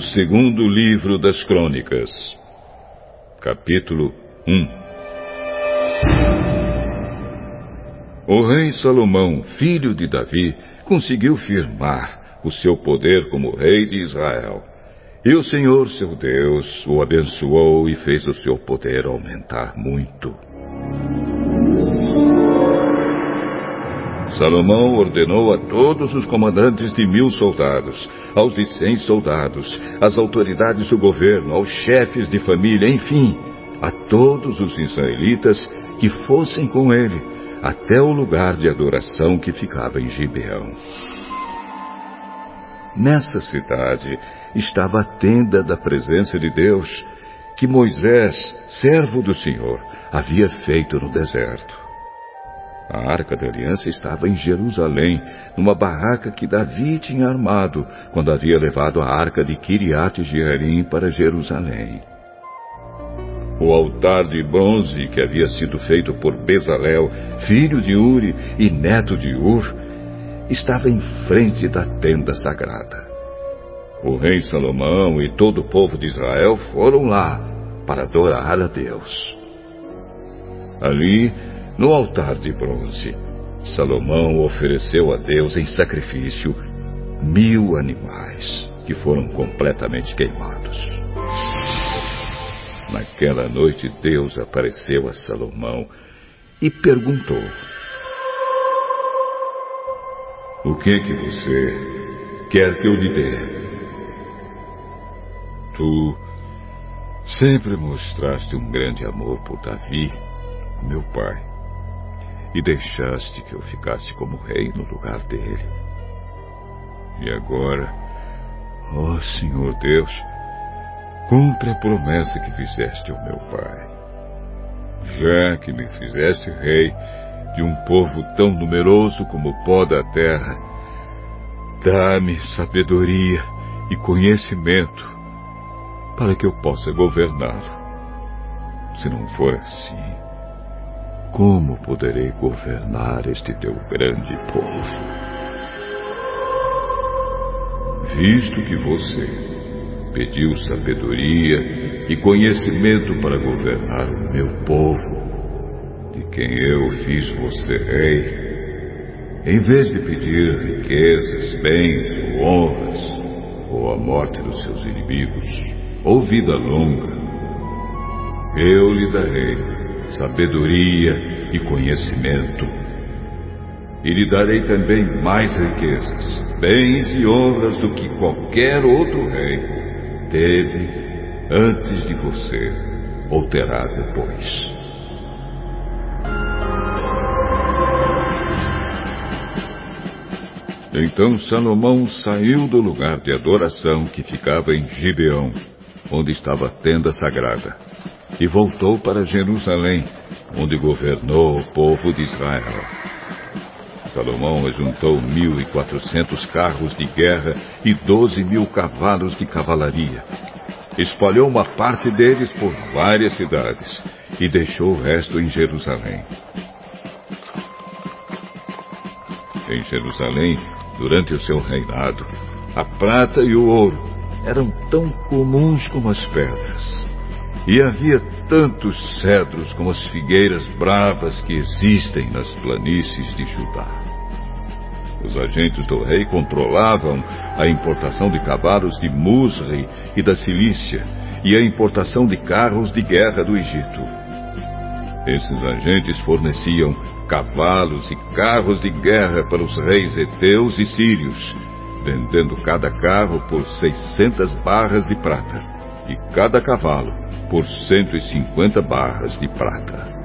Segundo livro das Crônicas, capítulo 1 O rei Salomão, filho de Davi, conseguiu firmar o seu poder como rei de Israel. E o Senhor, seu Deus, o abençoou e fez o seu poder aumentar muito. Salomão ordenou a todos os comandantes de mil soldados, aos de cem soldados, às autoridades do governo, aos chefes de família, enfim, a todos os israelitas que fossem com ele até o lugar de adoração que ficava em Gibeão. Nessa cidade estava a tenda da presença de Deus, que Moisés, servo do Senhor, havia feito no deserto. A arca da aliança estava em Jerusalém, numa barraca que Davi tinha armado quando havia levado a arca de Kiriat Jearim para Jerusalém. O altar de bronze que havia sido feito por Bezalel, filho de Uri e neto de Ur, estava em frente da tenda sagrada. O rei Salomão e todo o povo de Israel foram lá para adorar a Deus. Ali, no altar de bronze, Salomão ofereceu a Deus em sacrifício mil animais que foram completamente queimados. Naquela noite, Deus apareceu a Salomão e perguntou: O que que você quer que eu lhe dê? Tu sempre mostraste um grande amor por Davi, meu pai e deixaste que eu ficasse como rei no lugar dele. E agora, ó Senhor Deus, cumpre a promessa que fizeste ao meu pai. Já que me fizeste rei de um povo tão numeroso como o pó da terra, dá-me sabedoria e conhecimento para que eu possa governá-lo. Se não for assim, como poderei governar este teu grande povo? Visto que você pediu sabedoria e conhecimento para governar o meu povo, de quem eu fiz você rei, em vez de pedir riquezas, bens ou honras, ou a morte dos seus inimigos, ou vida longa, eu lhe darei sabedoria e conhecimento. E lhe darei também mais riquezas, bens e honras do que qualquer outro rei teve antes de você ou terá depois. Então Salomão saiu do lugar de adoração que ficava em Gibeão, onde estava a tenda sagrada e voltou para Jerusalém, onde governou o povo de Israel. Salomão juntou mil e quatrocentos carros de guerra e doze mil cavalos de cavalaria. Espalhou uma parte deles por várias cidades e deixou o resto em Jerusalém. Em Jerusalém, durante o seu reinado, a prata e o ouro eram tão comuns como as pedras. E havia tantos cedros como as figueiras bravas que existem nas planícies de Judá. Os agentes do rei controlavam a importação de cavalos de Musri e da Cilícia e a importação de carros de guerra do Egito. Esses agentes forneciam cavalos e carros de guerra para os reis heteus e sírios, vendendo cada carro por 600 barras de prata e cada cavalo por 150 barras de prata.